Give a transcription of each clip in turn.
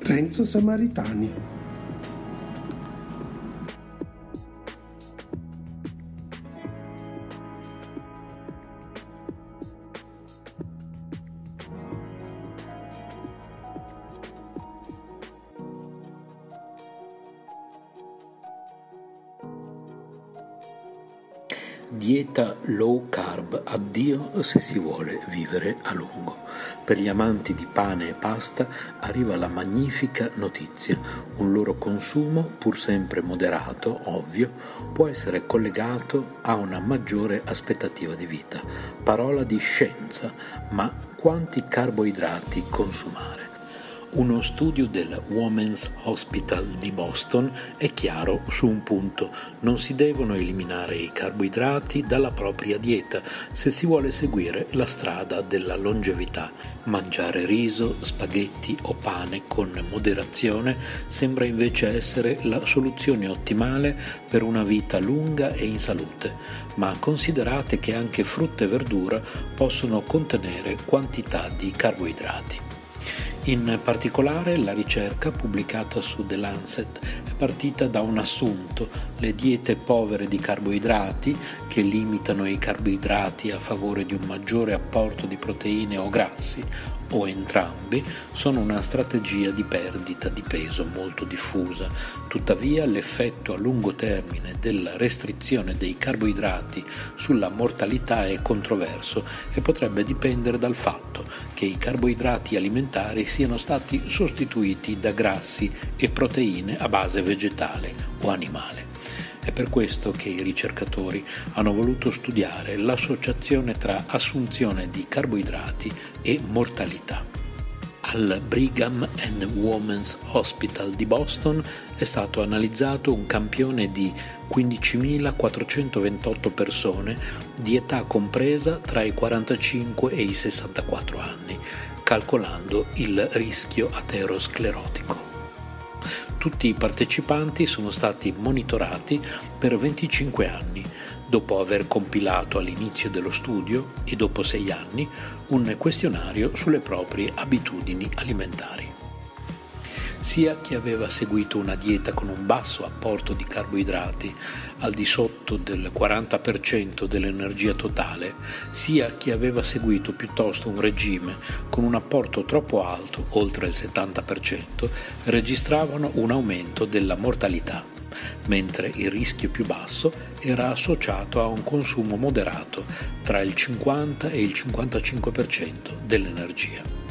Renzo Samaritani. Dieta low carb, addio se si vuole vivere a lungo. Per gli amanti di pane e pasta arriva la magnifica notizia. Un loro consumo, pur sempre moderato, ovvio, può essere collegato a una maggiore aspettativa di vita. Parola di scienza, ma quanti carboidrati consumare? Uno studio del Women's Hospital di Boston è chiaro su un punto, non si devono eliminare i carboidrati dalla propria dieta se si vuole seguire la strada della longevità. Mangiare riso, spaghetti o pane con moderazione sembra invece essere la soluzione ottimale per una vita lunga e in salute, ma considerate che anche frutta e verdura possono contenere quantità di carboidrati. In particolare la ricerca pubblicata su The Lancet è partita da un assunto, le diete povere di carboidrati, che limitano i carboidrati a favore di un maggiore apporto di proteine o grassi, o entrambi, sono una strategia di perdita di peso molto diffusa. Tuttavia l'effetto a lungo termine della restrizione dei carboidrati sulla mortalità è controverso e potrebbe dipendere dal fatto che i carboidrati alimentari siano stati sostituiti da grassi e proteine a base vegetale o animale. È per questo che i ricercatori hanno voluto studiare l'associazione tra assunzione di carboidrati e mortalità. Al Brigham and Women's Hospital di Boston è stato analizzato un campione di 15.428 persone di età compresa tra i 45 e i 64 anni, calcolando il rischio aterosclerotico. Tutti i partecipanti sono stati monitorati per 25 anni, dopo aver compilato all'inizio dello studio e dopo sei anni un questionario sulle proprie abitudini alimentari sia chi aveva seguito una dieta con un basso apporto di carboidrati al di sotto del 40% dell'energia totale, sia chi aveva seguito piuttosto un regime con un apporto troppo alto, oltre il 70%, registravano un aumento della mortalità mentre il rischio più basso era associato a un consumo moderato tra il 50 e il 55% dell'energia.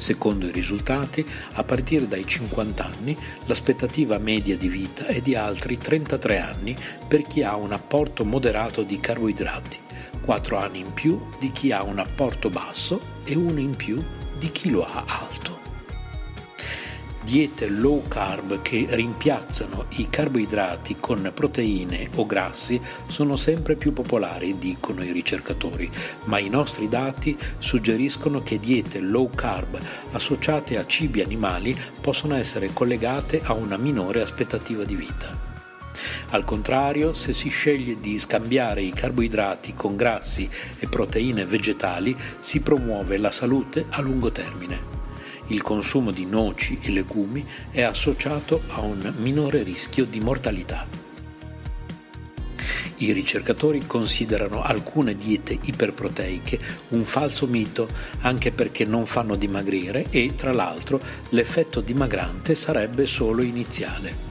Secondo i risultati, a partire dai 50 anni l'aspettativa media di vita è di altri 33 anni per chi ha un apporto moderato di carboidrati, 4 anni in più di chi ha un apporto basso e 1 in più di chi lo ha alto diete low carb che rimpiazzano i carboidrati con proteine o grassi sono sempre più popolari, dicono i ricercatori, ma i nostri dati suggeriscono che diete low carb associate a cibi animali possono essere collegate a una minore aspettativa di vita. Al contrario, se si sceglie di scambiare i carboidrati con grassi e proteine vegetali, si promuove la salute a lungo termine il consumo di noci e legumi è associato a un minore rischio di mortalità. I ricercatori considerano alcune diete iperproteiche un falso mito anche perché non fanno dimagrire e, tra l'altro, l'effetto dimagrante sarebbe solo iniziale.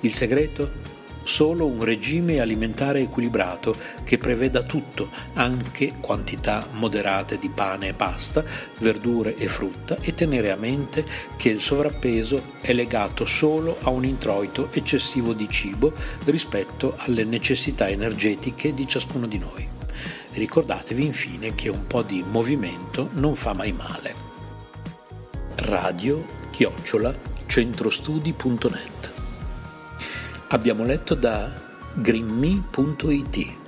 Il segreto? Solo un regime alimentare equilibrato che preveda tutto, anche quantità moderate di pane e pasta, verdure e frutta e tenere a mente che il sovrappeso è legato solo a un introito eccessivo di cibo rispetto alle necessità energetiche di ciascuno di noi. Ricordatevi infine che un po' di movimento non fa mai male. Radio chiocciola centrostudi.net. Abbiamo letto da greenme.it.